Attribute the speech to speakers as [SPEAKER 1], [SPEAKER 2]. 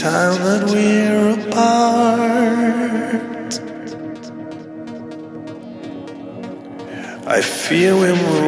[SPEAKER 1] time that we're apart. I fear we're.